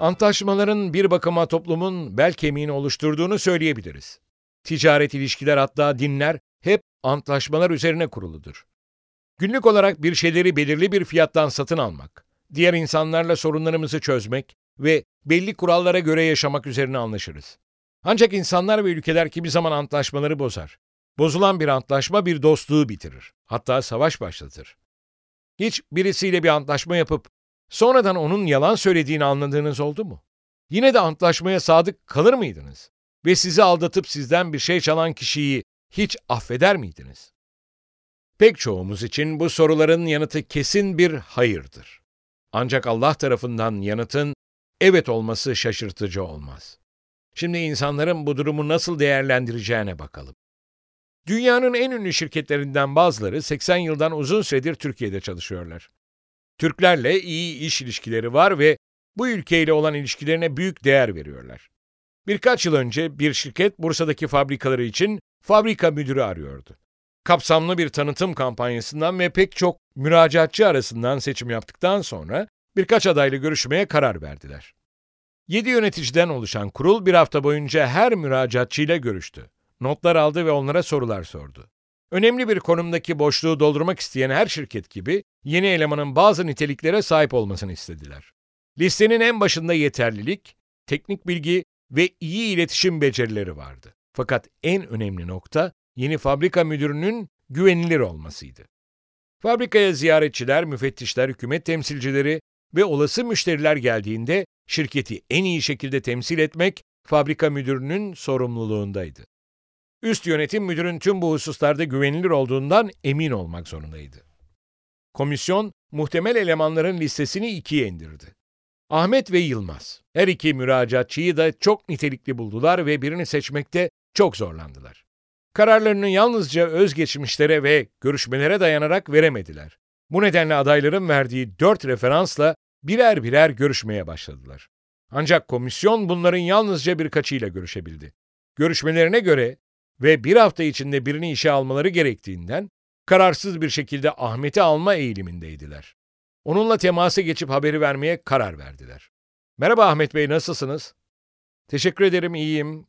Antlaşmaların bir bakıma toplumun bel kemiğini oluşturduğunu söyleyebiliriz. Ticaret ilişkiler hatta dinler hep antlaşmalar üzerine kuruludur. Günlük olarak bir şeyleri belirli bir fiyattan satın almak, diğer insanlarla sorunlarımızı çözmek ve belli kurallara göre yaşamak üzerine anlaşırız. Ancak insanlar ve ülkeler kimi zaman antlaşmaları bozar. Bozulan bir antlaşma bir dostluğu bitirir. Hatta savaş başlatır. Hiç birisiyle bir antlaşma yapıp sonradan onun yalan söylediğini anladığınız oldu mu? Yine de antlaşmaya sadık kalır mıydınız? Ve sizi aldatıp sizden bir şey çalan kişiyi hiç affeder miydiniz? Pek çoğumuz için bu soruların yanıtı kesin bir hayırdır. Ancak Allah tarafından yanıtın evet olması şaşırtıcı olmaz. Şimdi insanların bu durumu nasıl değerlendireceğine bakalım. Dünyanın en ünlü şirketlerinden bazıları 80 yıldan uzun süredir Türkiye'de çalışıyorlar. Türklerle iyi iş ilişkileri var ve bu ülkeyle olan ilişkilerine büyük değer veriyorlar. Birkaç yıl önce bir şirket Bursa'daki fabrikaları için fabrika müdürü arıyordu. Kapsamlı bir tanıtım kampanyasından ve pek çok müracaatçı arasından seçim yaptıktan sonra birkaç adayla görüşmeye karar verdiler. 7 yöneticiden oluşan kurul bir hafta boyunca her müracaatçıyla görüştü. Notlar aldı ve onlara sorular sordu. Önemli bir konumdaki boşluğu doldurmak isteyen her şirket gibi yeni elemanın bazı niteliklere sahip olmasını istediler. Listenin en başında yeterlilik, teknik bilgi ve iyi iletişim becerileri vardı. Fakat en önemli nokta yeni fabrika müdürünün güvenilir olmasıydı. Fabrikaya ziyaretçiler, müfettişler, hükümet temsilcileri ve olası müşteriler geldiğinde şirketi en iyi şekilde temsil etmek fabrika müdürünün sorumluluğundaydı. Üst yönetim müdürün tüm bu hususlarda güvenilir olduğundan emin olmak zorundaydı. Komisyon, muhtemel elemanların listesini ikiye indirdi. Ahmet ve Yılmaz, her iki müracaatçıyı da çok nitelikli buldular ve birini seçmekte çok zorlandılar. Kararlarını yalnızca özgeçmişlere ve görüşmelere dayanarak veremediler. Bu nedenle adayların verdiği dört referansla birer birer görüşmeye başladılar. Ancak komisyon bunların yalnızca birkaçıyla görüşebildi. Görüşmelerine göre ve bir hafta içinde birini işe almaları gerektiğinden kararsız bir şekilde Ahmet'i alma eğilimindeydiler. Onunla temasa geçip haberi vermeye karar verdiler. Merhaba Ahmet Bey, nasılsınız? Teşekkür ederim, iyiyim.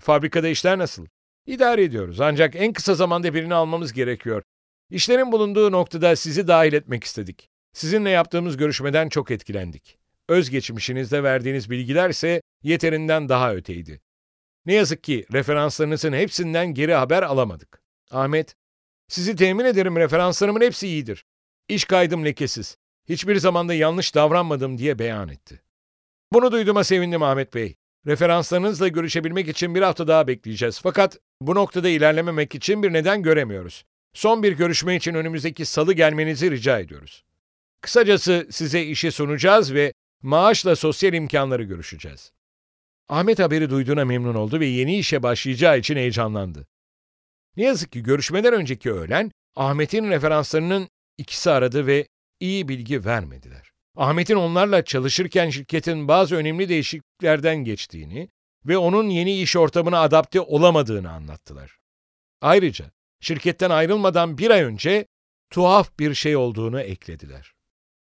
Fabrikada işler nasıl? İdare ediyoruz ancak en kısa zamanda birini almamız gerekiyor. İşlerin bulunduğu noktada sizi dahil etmek istedik. Sizinle yaptığımız görüşmeden çok etkilendik. Özgeçmişinizde verdiğiniz bilgiler ise yeterinden daha öteydi. Ne yazık ki referanslarınızın hepsinden geri haber alamadık. Ahmet, sizi temin ederim referanslarımın hepsi iyidir. İş kaydım lekesiz. Hiçbir zamanda yanlış davranmadım diye beyan etti. Bunu duyduğuma sevindim Ahmet Bey. Referanslarınızla görüşebilmek için bir hafta daha bekleyeceğiz. Fakat bu noktada ilerlememek için bir neden göremiyoruz. Son bir görüşme için önümüzdeki salı gelmenizi rica ediyoruz. Kısacası size işi sunacağız ve maaşla sosyal imkanları görüşeceğiz. Ahmet haberi duyduğuna memnun oldu ve yeni işe başlayacağı için heyecanlandı. Ne yazık ki görüşmeden önceki öğlen Ahmet'in referanslarının ikisi aradı ve iyi bilgi vermediler. Ahmet'in onlarla çalışırken şirketin bazı önemli değişikliklerden geçtiğini ve onun yeni iş ortamına adapte olamadığını anlattılar. Ayrıca şirketten ayrılmadan bir ay önce tuhaf bir şey olduğunu eklediler.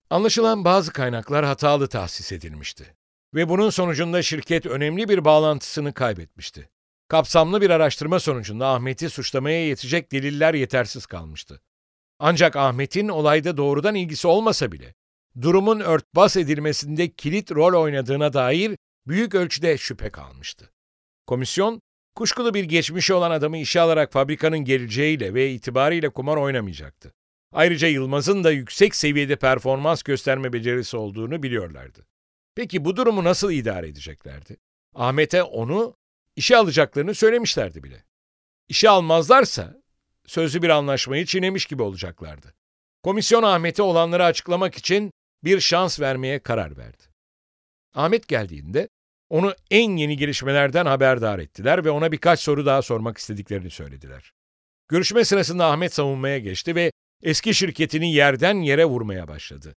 Anlaşılan bazı kaynaklar hatalı tahsis edilmişti ve bunun sonucunda şirket önemli bir bağlantısını kaybetmişti. Kapsamlı bir araştırma sonucunda Ahmet'i suçlamaya yetecek deliller yetersiz kalmıştı. Ancak Ahmet'in olayda doğrudan ilgisi olmasa bile, durumun örtbas edilmesinde kilit rol oynadığına dair büyük ölçüde şüphe kalmıştı. Komisyon, kuşkulu bir geçmişi olan adamı işe alarak fabrikanın geleceğiyle ve itibarıyla kumar oynamayacaktı. Ayrıca Yılmaz'ın da yüksek seviyede performans gösterme becerisi olduğunu biliyorlardı. Peki bu durumu nasıl idare edeceklerdi? Ahmet'e onu işe alacaklarını söylemişlerdi bile. İşe almazlarsa sözlü bir anlaşmayı çiğnemiş gibi olacaklardı. Komisyon Ahmet'e olanları açıklamak için bir şans vermeye karar verdi. Ahmet geldiğinde onu en yeni gelişmelerden haberdar ettiler ve ona birkaç soru daha sormak istediklerini söylediler. Görüşme sırasında Ahmet savunmaya geçti ve eski şirketini yerden yere vurmaya başladı.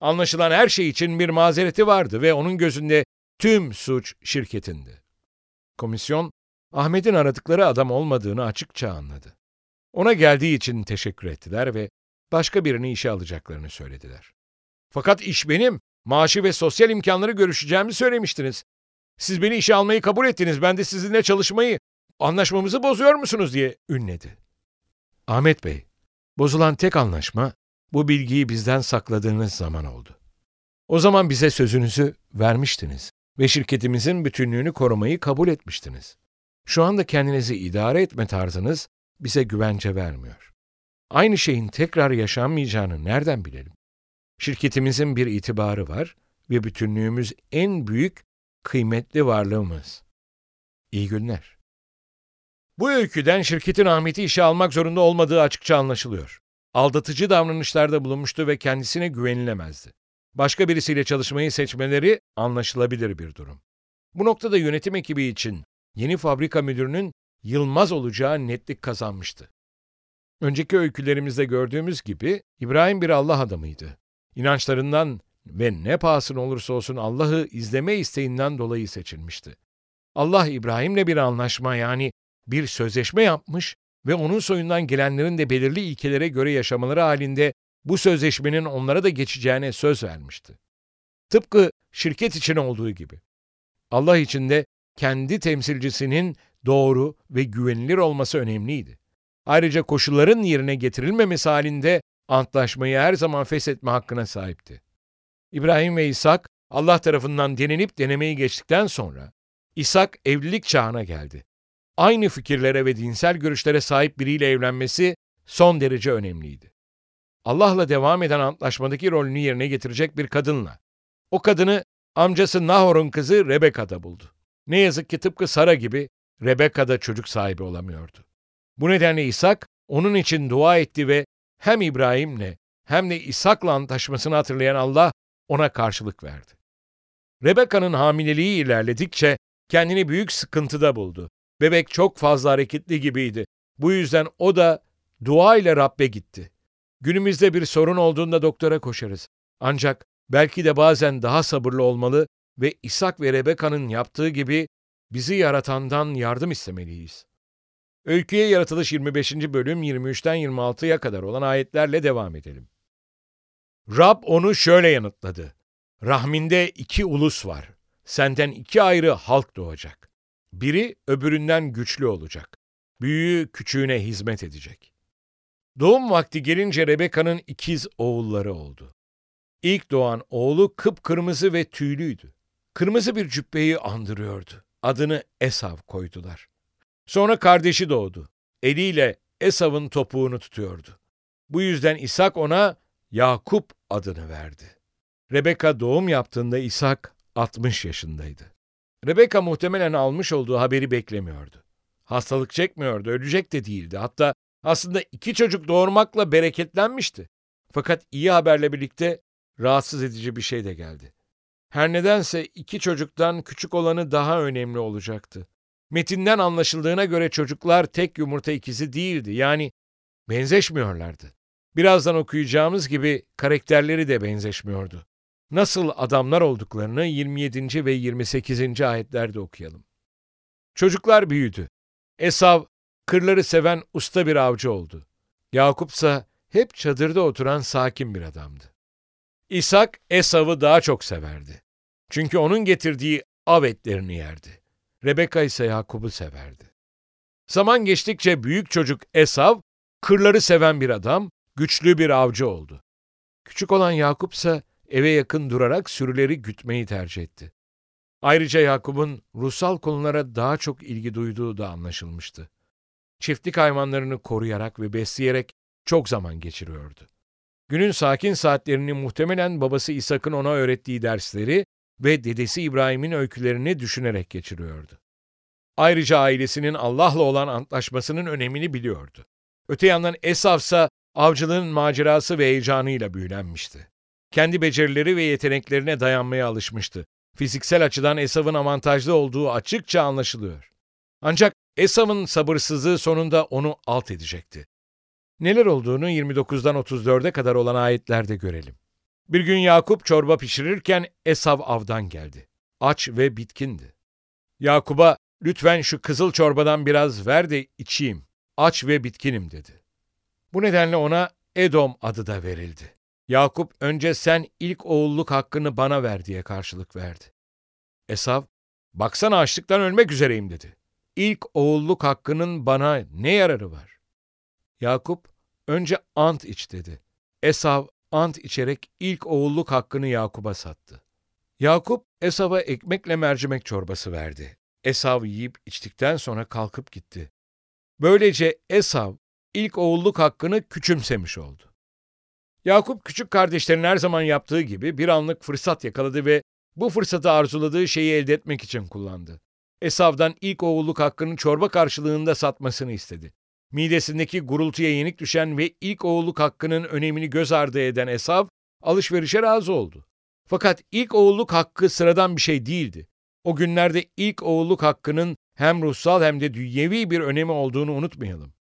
Anlaşılan her şey için bir mazereti vardı ve onun gözünde tüm suç şirketindi. Komisyon, Ahmet'in aradıkları adam olmadığını açıkça anladı. Ona geldiği için teşekkür ettiler ve başka birini işe alacaklarını söylediler. Fakat iş benim, maaşı ve sosyal imkanları görüşeceğimi söylemiştiniz. Siz beni işe almayı kabul ettiniz, ben de sizinle çalışmayı, anlaşmamızı bozuyor musunuz diye ünledi. Ahmet Bey, bozulan tek anlaşma bu bilgiyi bizden sakladığınız zaman oldu. O zaman bize sözünüzü vermiştiniz ve şirketimizin bütünlüğünü korumayı kabul etmiştiniz. Şu anda kendinizi idare etme tarzınız bize güvence vermiyor. Aynı şeyin tekrar yaşanmayacağını nereden bilelim? Şirketimizin bir itibarı var ve bütünlüğümüz en büyük, kıymetli varlığımız. İyi günler. Bu öyküden şirketin Ahmet'i işe almak zorunda olmadığı açıkça anlaşılıyor. Aldatıcı davranışlarda bulunmuştu ve kendisine güvenilemezdi. Başka birisiyle çalışmayı seçmeleri anlaşılabilir bir durum. Bu noktada yönetim ekibi için yeni fabrika müdürünün Yılmaz olacağı netlik kazanmıştı. Önceki öykülerimizde gördüğümüz gibi İbrahim bir Allah adamıydı. İnançlarından ve ne pahasına olursa olsun Allah'ı izleme isteğinden dolayı seçilmişti. Allah İbrahim'le bir anlaşma yani bir sözleşme yapmış ve onun soyundan gelenlerin de belirli ilkelere göre yaşamaları halinde bu sözleşmenin onlara da geçeceğine söz vermişti. Tıpkı şirket için olduğu gibi. Allah için de kendi temsilcisinin doğru ve güvenilir olması önemliydi. Ayrıca koşulların yerine getirilmemesi halinde antlaşmayı her zaman feshetme hakkına sahipti. İbrahim ve İshak Allah tarafından denenip denemeyi geçtikten sonra İshak evlilik çağına geldi. Aynı fikirlere ve dinsel görüşlere sahip biriyle evlenmesi son derece önemliydi. Allah'la devam eden antlaşmadaki rolünü yerine getirecek bir kadınla. O kadını amcası Nahor'un kızı Rebeka'da buldu. Ne yazık ki tıpkı Sara gibi Rebeka da çocuk sahibi olamıyordu. Bu nedenle İshak onun için dua etti ve hem İbrahim'le hem de İshak'la antlaşmasını hatırlayan Allah ona karşılık verdi. Rebeka'nın hamileliği ilerledikçe kendini büyük sıkıntıda buldu. Bebek çok fazla hareketli gibiydi. Bu yüzden o da dua ile Rabbe gitti. Günümüzde bir sorun olduğunda doktora koşarız. Ancak belki de bazen daha sabırlı olmalı ve İshak ve Rebeka'nın yaptığı gibi bizi yaratandan yardım istemeliyiz. Öyküye yaratılış 25. bölüm 23'ten 26'ya kadar olan ayetlerle devam edelim. Rab onu şöyle yanıtladı. Rahminde iki ulus var. Senden iki ayrı halk doğacak. Biri öbüründen güçlü olacak. Büyüğü küçüğüne hizmet edecek. Doğum vakti gelince Rebeka'nın ikiz oğulları oldu. İlk doğan oğlu kıpkırmızı ve tüylüydü. Kırmızı bir cübbeyi andırıyordu. Adını Esav koydular. Sonra kardeşi doğdu. Eliyle Esav'ın topuğunu tutuyordu. Bu yüzden İshak ona Yakup adını verdi. Rebeka doğum yaptığında İshak 60 yaşındaydı. Rebeka muhtemelen almış olduğu haberi beklemiyordu. Hastalık çekmiyordu, ölecek de değildi. Hatta aslında iki çocuk doğurmakla bereketlenmişti. Fakat iyi haberle birlikte rahatsız edici bir şey de geldi. Her nedense iki çocuktan küçük olanı daha önemli olacaktı. Metinden anlaşıldığına göre çocuklar tek yumurta ikizi değildi. Yani benzeşmiyorlardı. Birazdan okuyacağımız gibi karakterleri de benzeşmiyordu. Nasıl adamlar olduklarını 27. ve 28. ayetlerde okuyalım. Çocuklar büyüdü. Esav kırları seven usta bir avcı oldu. Yakup ise hep çadırda oturan sakin bir adamdı. İshak Esav'ı daha çok severdi. Çünkü onun getirdiği av etlerini yerdi. Rebeka ise Yakup'u severdi. Zaman geçtikçe büyük çocuk Esav, kırları seven bir adam, güçlü bir avcı oldu. Küçük olan Yakup ise eve yakın durarak sürüleri gütmeyi tercih etti. Ayrıca Yakup'un ruhsal konulara daha çok ilgi duyduğu da anlaşılmıştı. Çiftlik hayvanlarını koruyarak ve besleyerek çok zaman geçiriyordu. Günün sakin saatlerini muhtemelen babası İshak'ın ona öğrettiği dersleri ve dedesi İbrahim'in öykülerini düşünerek geçiriyordu. Ayrıca ailesinin Allah'la olan antlaşmasının önemini biliyordu. Öte yandan Esav ise avcılığın macerası ve heyecanıyla büyülenmişti. Kendi becerileri ve yeteneklerine dayanmaya alışmıştı. Fiziksel açıdan Esav'ın avantajlı olduğu açıkça anlaşılıyor. Ancak Esav'ın sabırsızlığı sonunda onu alt edecekti. Neler olduğunu 29'dan 34'e kadar olan ayetlerde görelim. Bir gün Yakup çorba pişirirken Esav avdan geldi. Aç ve bitkindi. Yakup'a lütfen şu kızıl çorbadan biraz ver de içeyim. Aç ve bitkinim dedi. Bu nedenle ona Edom adı da verildi. Yakup önce sen ilk oğulluk hakkını bana ver diye karşılık verdi. Esav, baksana açlıktan ölmek üzereyim dedi. İlk oğulluk hakkının bana ne yararı var? Yakup, önce ant iç dedi. Esav, ant içerek ilk oğulluk hakkını Yakup'a sattı. Yakup, Esav'a ekmekle mercimek çorbası verdi. Esav yiyip içtikten sonra kalkıp gitti. Böylece Esav, ilk oğulluk hakkını küçümsemiş oldu. Yakup küçük kardeşlerin her zaman yaptığı gibi bir anlık fırsat yakaladı ve bu fırsatı arzuladığı şeyi elde etmek için kullandı. Esav'dan ilk oğulluk hakkını çorba karşılığında satmasını istedi. Midesindeki gurultuya yenik düşen ve ilk oğulluk hakkının önemini göz ardı eden Esav, alışverişe razı oldu. Fakat ilk oğulluk hakkı sıradan bir şey değildi. O günlerde ilk oğulluk hakkının hem ruhsal hem de dünyevi bir önemi olduğunu unutmayalım.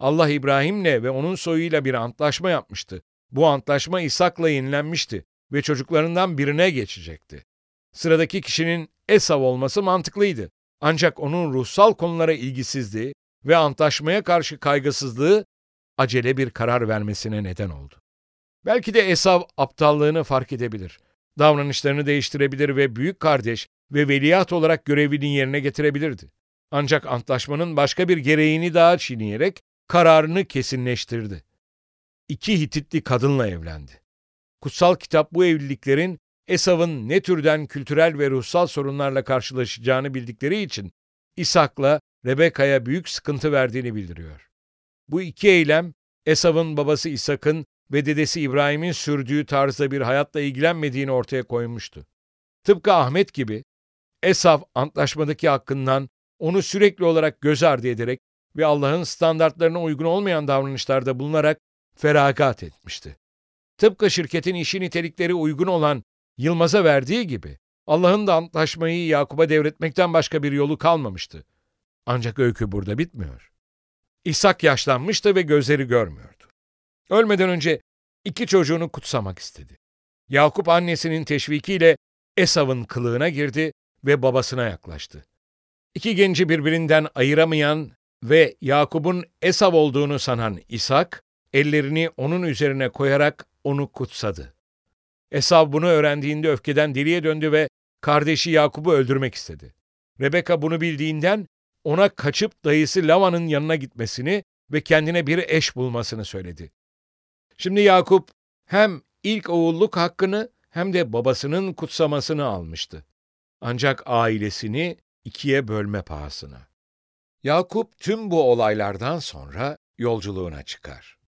Allah İbrahim'le ve onun soyuyla bir antlaşma yapmıştı. Bu antlaşma İshak'la yenilenmişti ve çocuklarından birine geçecekti. Sıradaki kişinin Esav olması mantıklıydı. Ancak onun ruhsal konulara ilgisizliği ve antlaşmaya karşı kaygısızlığı acele bir karar vermesine neden oldu. Belki de Esav aptallığını fark edebilir. Davranışlarını değiştirebilir ve büyük kardeş ve veliaht olarak görevini yerine getirebilirdi. Ancak antlaşmanın başka bir gereğini daha çiğneyerek kararını kesinleştirdi. İki Hititli kadınla evlendi. Kutsal kitap bu evliliklerin Esav'ın ne türden kültürel ve ruhsal sorunlarla karşılaşacağını bildikleri için İshak'la Rebeka'ya büyük sıkıntı verdiğini bildiriyor. Bu iki eylem Esav'ın babası İshak'ın ve dedesi İbrahim'in sürdüğü tarzda bir hayatla ilgilenmediğini ortaya koymuştu. Tıpkı Ahmet gibi Esav antlaşmadaki hakkından onu sürekli olarak göz ardı ederek ve Allah'ın standartlarına uygun olmayan davranışlarda bulunarak feragat etmişti. Tıpkı şirketin işi nitelikleri uygun olan Yılmaz'a verdiği gibi Allah'ın da antlaşmayı Yakup'a devretmekten başka bir yolu kalmamıştı. Ancak öykü burada bitmiyor. İshak yaşlanmıştı ve gözleri görmüyordu. Ölmeden önce iki çocuğunu kutsamak istedi. Yakup annesinin teşvikiyle Esav'ın kılığına girdi ve babasına yaklaştı. İki genci birbirinden ayıramayan ve Yakup'un Esav olduğunu sanan İshak, ellerini onun üzerine koyarak onu kutsadı. Esav bunu öğrendiğinde öfkeden deliye döndü ve kardeşi Yakup'u öldürmek istedi. Rebeka bunu bildiğinden ona kaçıp dayısı Lavan'ın yanına gitmesini ve kendine bir eş bulmasını söyledi. Şimdi Yakup hem ilk oğulluk hakkını hem de babasının kutsamasını almıştı. Ancak ailesini ikiye bölme pahasına. Yakup tüm bu olaylardan sonra yolculuğuna çıkar.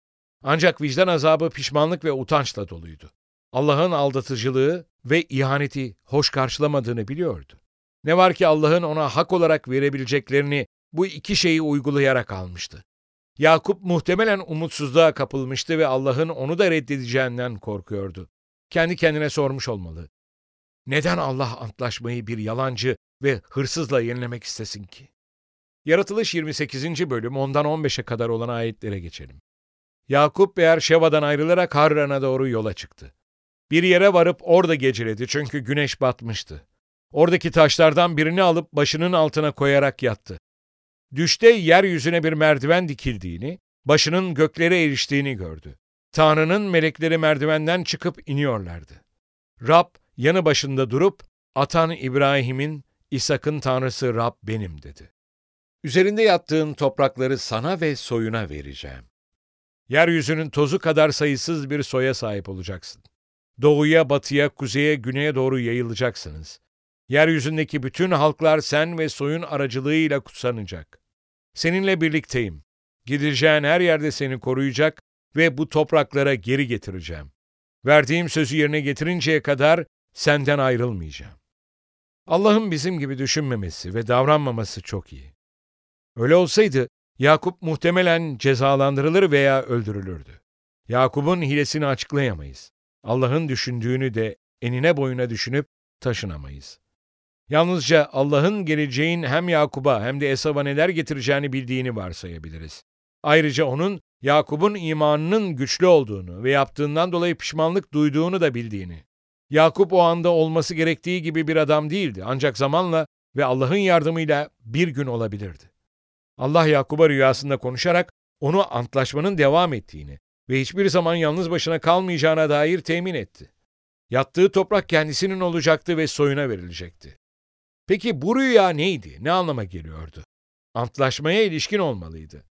Ancak vicdan azabı pişmanlık ve utançla doluydu. Allah'ın aldatıcılığı ve ihaneti hoş karşılamadığını biliyordu. Ne var ki Allah'ın ona hak olarak verebileceklerini bu iki şeyi uygulayarak almıştı. Yakup muhtemelen umutsuzluğa kapılmıştı ve Allah'ın onu da reddedeceğinden korkuyordu. Kendi kendine sormuş olmalı. Neden Allah antlaşmayı bir yalancı ve hırsızla yenilemek istesin ki? Yaratılış 28. bölüm ondan 15'e kadar olan ayetlere geçelim. Yakup Beerşeva'dan ayrılarak Harran'a doğru yola çıktı. Bir yere varıp orada geceledi çünkü güneş batmıştı. Oradaki taşlardan birini alıp başının altına koyarak yattı. Düşte yeryüzüne bir merdiven dikildiğini, başının göklere eriştiğini gördü. Tanrı'nın melekleri merdivenden çıkıp iniyorlardı. Rab yanı başında durup, atan İbrahim'in, İshak'ın tanrısı Rab benim dedi. Üzerinde yattığın toprakları sana ve soyuna vereceğim. Yeryüzünün tozu kadar sayısız bir soya sahip olacaksın. Doğuya, batıya, kuzeye, güneye doğru yayılacaksınız. Yeryüzündeki bütün halklar sen ve soyun aracılığıyla kutsanacak. Seninle birlikteyim. Gideceğin her yerde seni koruyacak ve bu topraklara geri getireceğim. Verdiğim sözü yerine getirinceye kadar senden ayrılmayacağım. Allah'ın bizim gibi düşünmemesi ve davranmaması çok iyi. Öyle olsaydı Yakup muhtemelen cezalandırılır veya öldürülürdü. Yakup'un hilesini açıklayamayız. Allah'ın düşündüğünü de enine boyuna düşünüp taşınamayız. Yalnızca Allah'ın geleceğin hem Yakub'a hem de Esav'a neler getireceğini bildiğini varsayabiliriz. Ayrıca onun Yakup'un imanının güçlü olduğunu ve yaptığından dolayı pişmanlık duyduğunu da bildiğini. Yakup o anda olması gerektiği gibi bir adam değildi ancak zamanla ve Allah'ın yardımıyla bir gün olabilirdi. Allah Yakup'a rüyasında konuşarak onu antlaşmanın devam ettiğini ve hiçbir zaman yalnız başına kalmayacağına dair temin etti. Yattığı toprak kendisinin olacaktı ve soyuna verilecekti. Peki bu rüya neydi? Ne anlama geliyordu? Antlaşmaya ilişkin olmalıydı.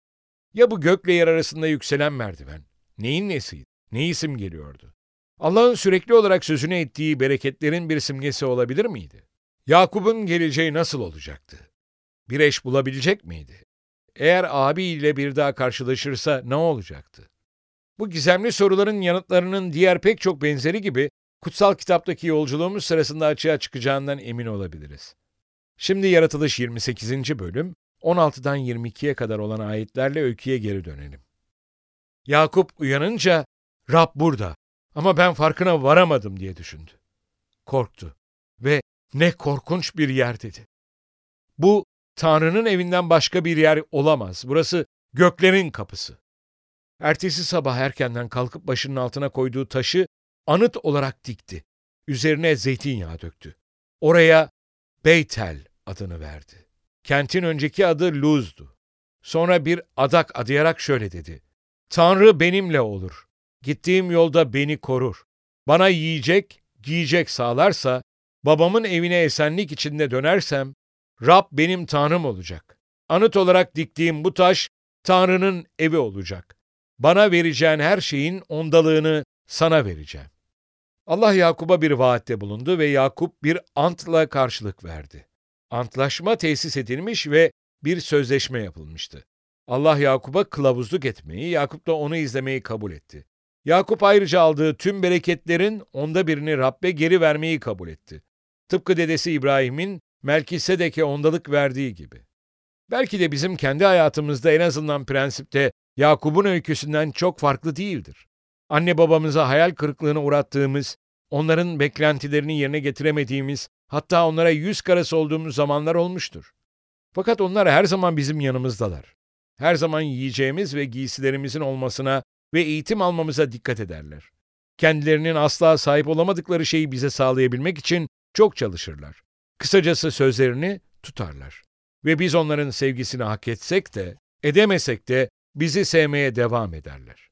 Ya bu gökle yer arasında yükselen merdiven? Neyin nesiydi? Ne isim geliyordu? Allah'ın sürekli olarak sözünü ettiği bereketlerin bir simgesi olabilir miydi? Yakup'un geleceği nasıl olacaktı? Bir eş bulabilecek miydi? Eğer abiyle bir daha karşılaşırsa ne olacaktı? Bu gizemli soruların yanıtlarının diğer pek çok benzeri gibi kutsal kitaptaki yolculuğumuz sırasında açığa çıkacağından emin olabiliriz. Şimdi Yaratılış 28. bölüm 16'dan 22'ye kadar olan ayetlerle öyküye geri dönelim. Yakup uyanınca Rab burada ama ben farkına varamadım diye düşündü. Korktu ve ne korkunç bir yer dedi. Bu Tanrı'nın evinden başka bir yer olamaz. Burası göklerin kapısı. Ertesi sabah erkenden kalkıp başının altına koyduğu taşı anıt olarak dikti. Üzerine zeytinyağı döktü. Oraya Beytel adını verdi. Kentin önceki adı Luz'du. Sonra bir adak adayarak şöyle dedi. Tanrı benimle olur. Gittiğim yolda beni korur. Bana yiyecek, giyecek sağlarsa, babamın evine esenlik içinde dönersem, Rab benim Tanrım olacak. Anıt olarak diktiğim bu taş, Tanrı'nın evi olacak. Bana vereceğin her şeyin ondalığını sana vereceğim. Allah Yakup'a bir vaatte bulundu ve Yakup bir antla karşılık verdi. Antlaşma tesis edilmiş ve bir sözleşme yapılmıştı. Allah Yakup'a kılavuzluk etmeyi, Yakup da onu izlemeyi kabul etti. Yakup ayrıca aldığı tüm bereketlerin onda birini Rabbe geri vermeyi kabul etti. Tıpkı dedesi İbrahim'in Melkisedek'e ondalık verdiği gibi. Belki de bizim kendi hayatımızda en azından prensipte Yakup'un öyküsünden çok farklı değildir. Anne babamıza hayal kırıklığına uğrattığımız, onların beklentilerini yerine getiremediğimiz, hatta onlara yüz karası olduğumuz zamanlar olmuştur. Fakat onlar her zaman bizim yanımızdalar. Her zaman yiyeceğimiz ve giysilerimizin olmasına ve eğitim almamıza dikkat ederler. Kendilerinin asla sahip olamadıkları şeyi bize sağlayabilmek için çok çalışırlar. Kısacası sözlerini tutarlar. Ve biz onların sevgisini hak etsek de, edemesek de bizi sevmeye devam ederler.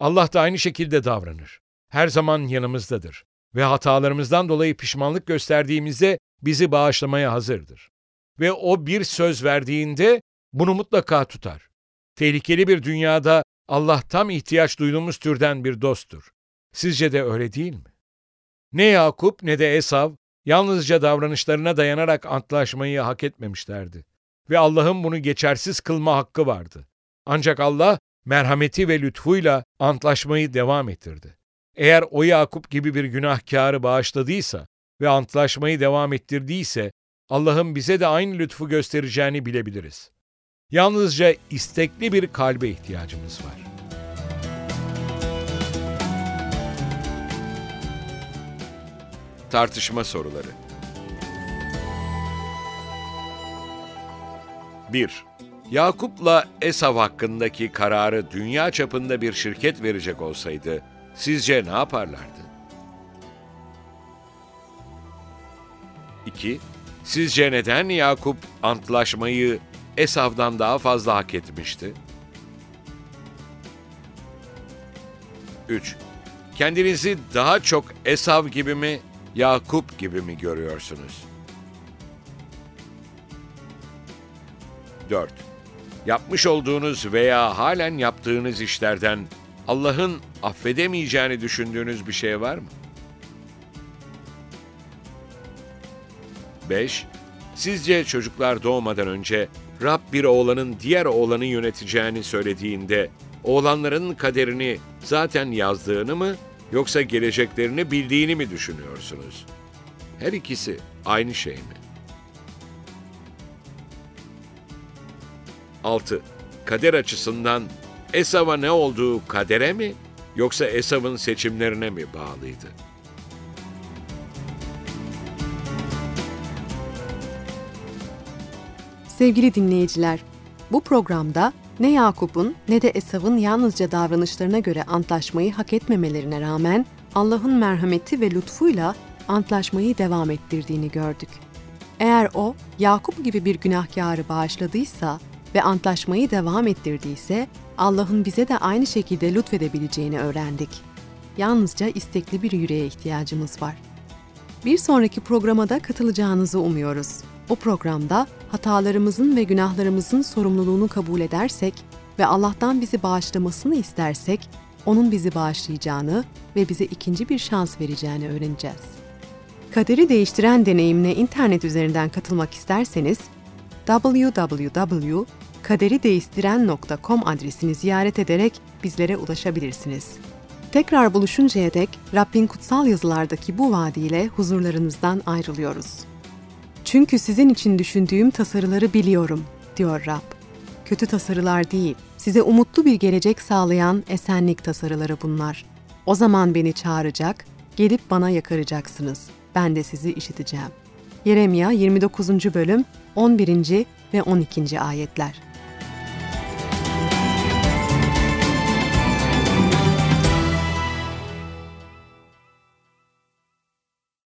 Allah da aynı şekilde davranır. Her zaman yanımızdadır ve hatalarımızdan dolayı pişmanlık gösterdiğimizde bizi bağışlamaya hazırdır. Ve o bir söz verdiğinde bunu mutlaka tutar. Tehlikeli bir dünyada Allah tam ihtiyaç duyduğumuz türden bir dosttur. Sizce de öyle değil mi? Ne Yakup ne de Esav yalnızca davranışlarına dayanarak antlaşmayı hak etmemişlerdi. Ve Allah'ın bunu geçersiz kılma hakkı vardı. Ancak Allah merhameti ve lütfuyla antlaşmayı devam ettirdi. Eğer o Yakup gibi bir günahkarı bağışladıysa ve antlaşmayı devam ettirdiyse, Allah'ın bize de aynı lütfu göstereceğini bilebiliriz. Yalnızca istekli bir kalbe ihtiyacımız var. Tartışma soruları 1. Yakup'la Esav hakkındaki kararı dünya çapında bir şirket verecek olsaydı, sizce ne yaparlardı? 2. Sizce neden Yakup antlaşmayı Esav'dan daha fazla hak etmişti? 3. Kendinizi daha çok Esav gibi mi, Yakup gibi mi görüyorsunuz? 4. Yapmış olduğunuz veya halen yaptığınız işlerden Allah'ın affedemeyeceğini düşündüğünüz bir şey var mı? 5. Sizce çocuklar doğmadan önce Rab bir oğlanın diğer oğlanı yöneteceğini söylediğinde oğlanların kaderini zaten yazdığını mı yoksa geleceklerini bildiğini mi düşünüyorsunuz? Her ikisi aynı şey mi? 6. Kader açısından Esav'a ne olduğu kadere mi yoksa Esav'ın seçimlerine mi bağlıydı? Sevgili dinleyiciler, bu programda ne Yakup'un ne de Esav'ın yalnızca davranışlarına göre antlaşmayı hak etmemelerine rağmen Allah'ın merhameti ve lütfuyla antlaşmayı devam ettirdiğini gördük. Eğer o, Yakup gibi bir günahkarı bağışladıysa ve antlaşmayı devam ettirdiyse, Allah'ın bize de aynı şekilde lütfedebileceğini öğrendik. Yalnızca istekli bir yüreğe ihtiyacımız var. Bir sonraki programa da katılacağınızı umuyoruz. Bu programda hatalarımızın ve günahlarımızın sorumluluğunu kabul edersek ve Allah'tan bizi bağışlamasını istersek, O'nun bizi bağışlayacağını ve bize ikinci bir şans vereceğini öğreneceğiz. Kaderi değiştiren deneyimine internet üzerinden katılmak isterseniz www.kaderideistiren.com adresini ziyaret ederek bizlere ulaşabilirsiniz. Tekrar buluşuncaya dek Rabbin kutsal yazılardaki bu vaadiyle huzurlarınızdan ayrılıyoruz. Çünkü sizin için düşündüğüm tasarıları biliyorum, diyor Rab. Kötü tasarılar değil, size umutlu bir gelecek sağlayan esenlik tasarıları bunlar. O zaman beni çağıracak, gelip bana yakaracaksınız. Ben de sizi işiteceğim. Yeremya 29. bölüm 11. ve 12. ayetler.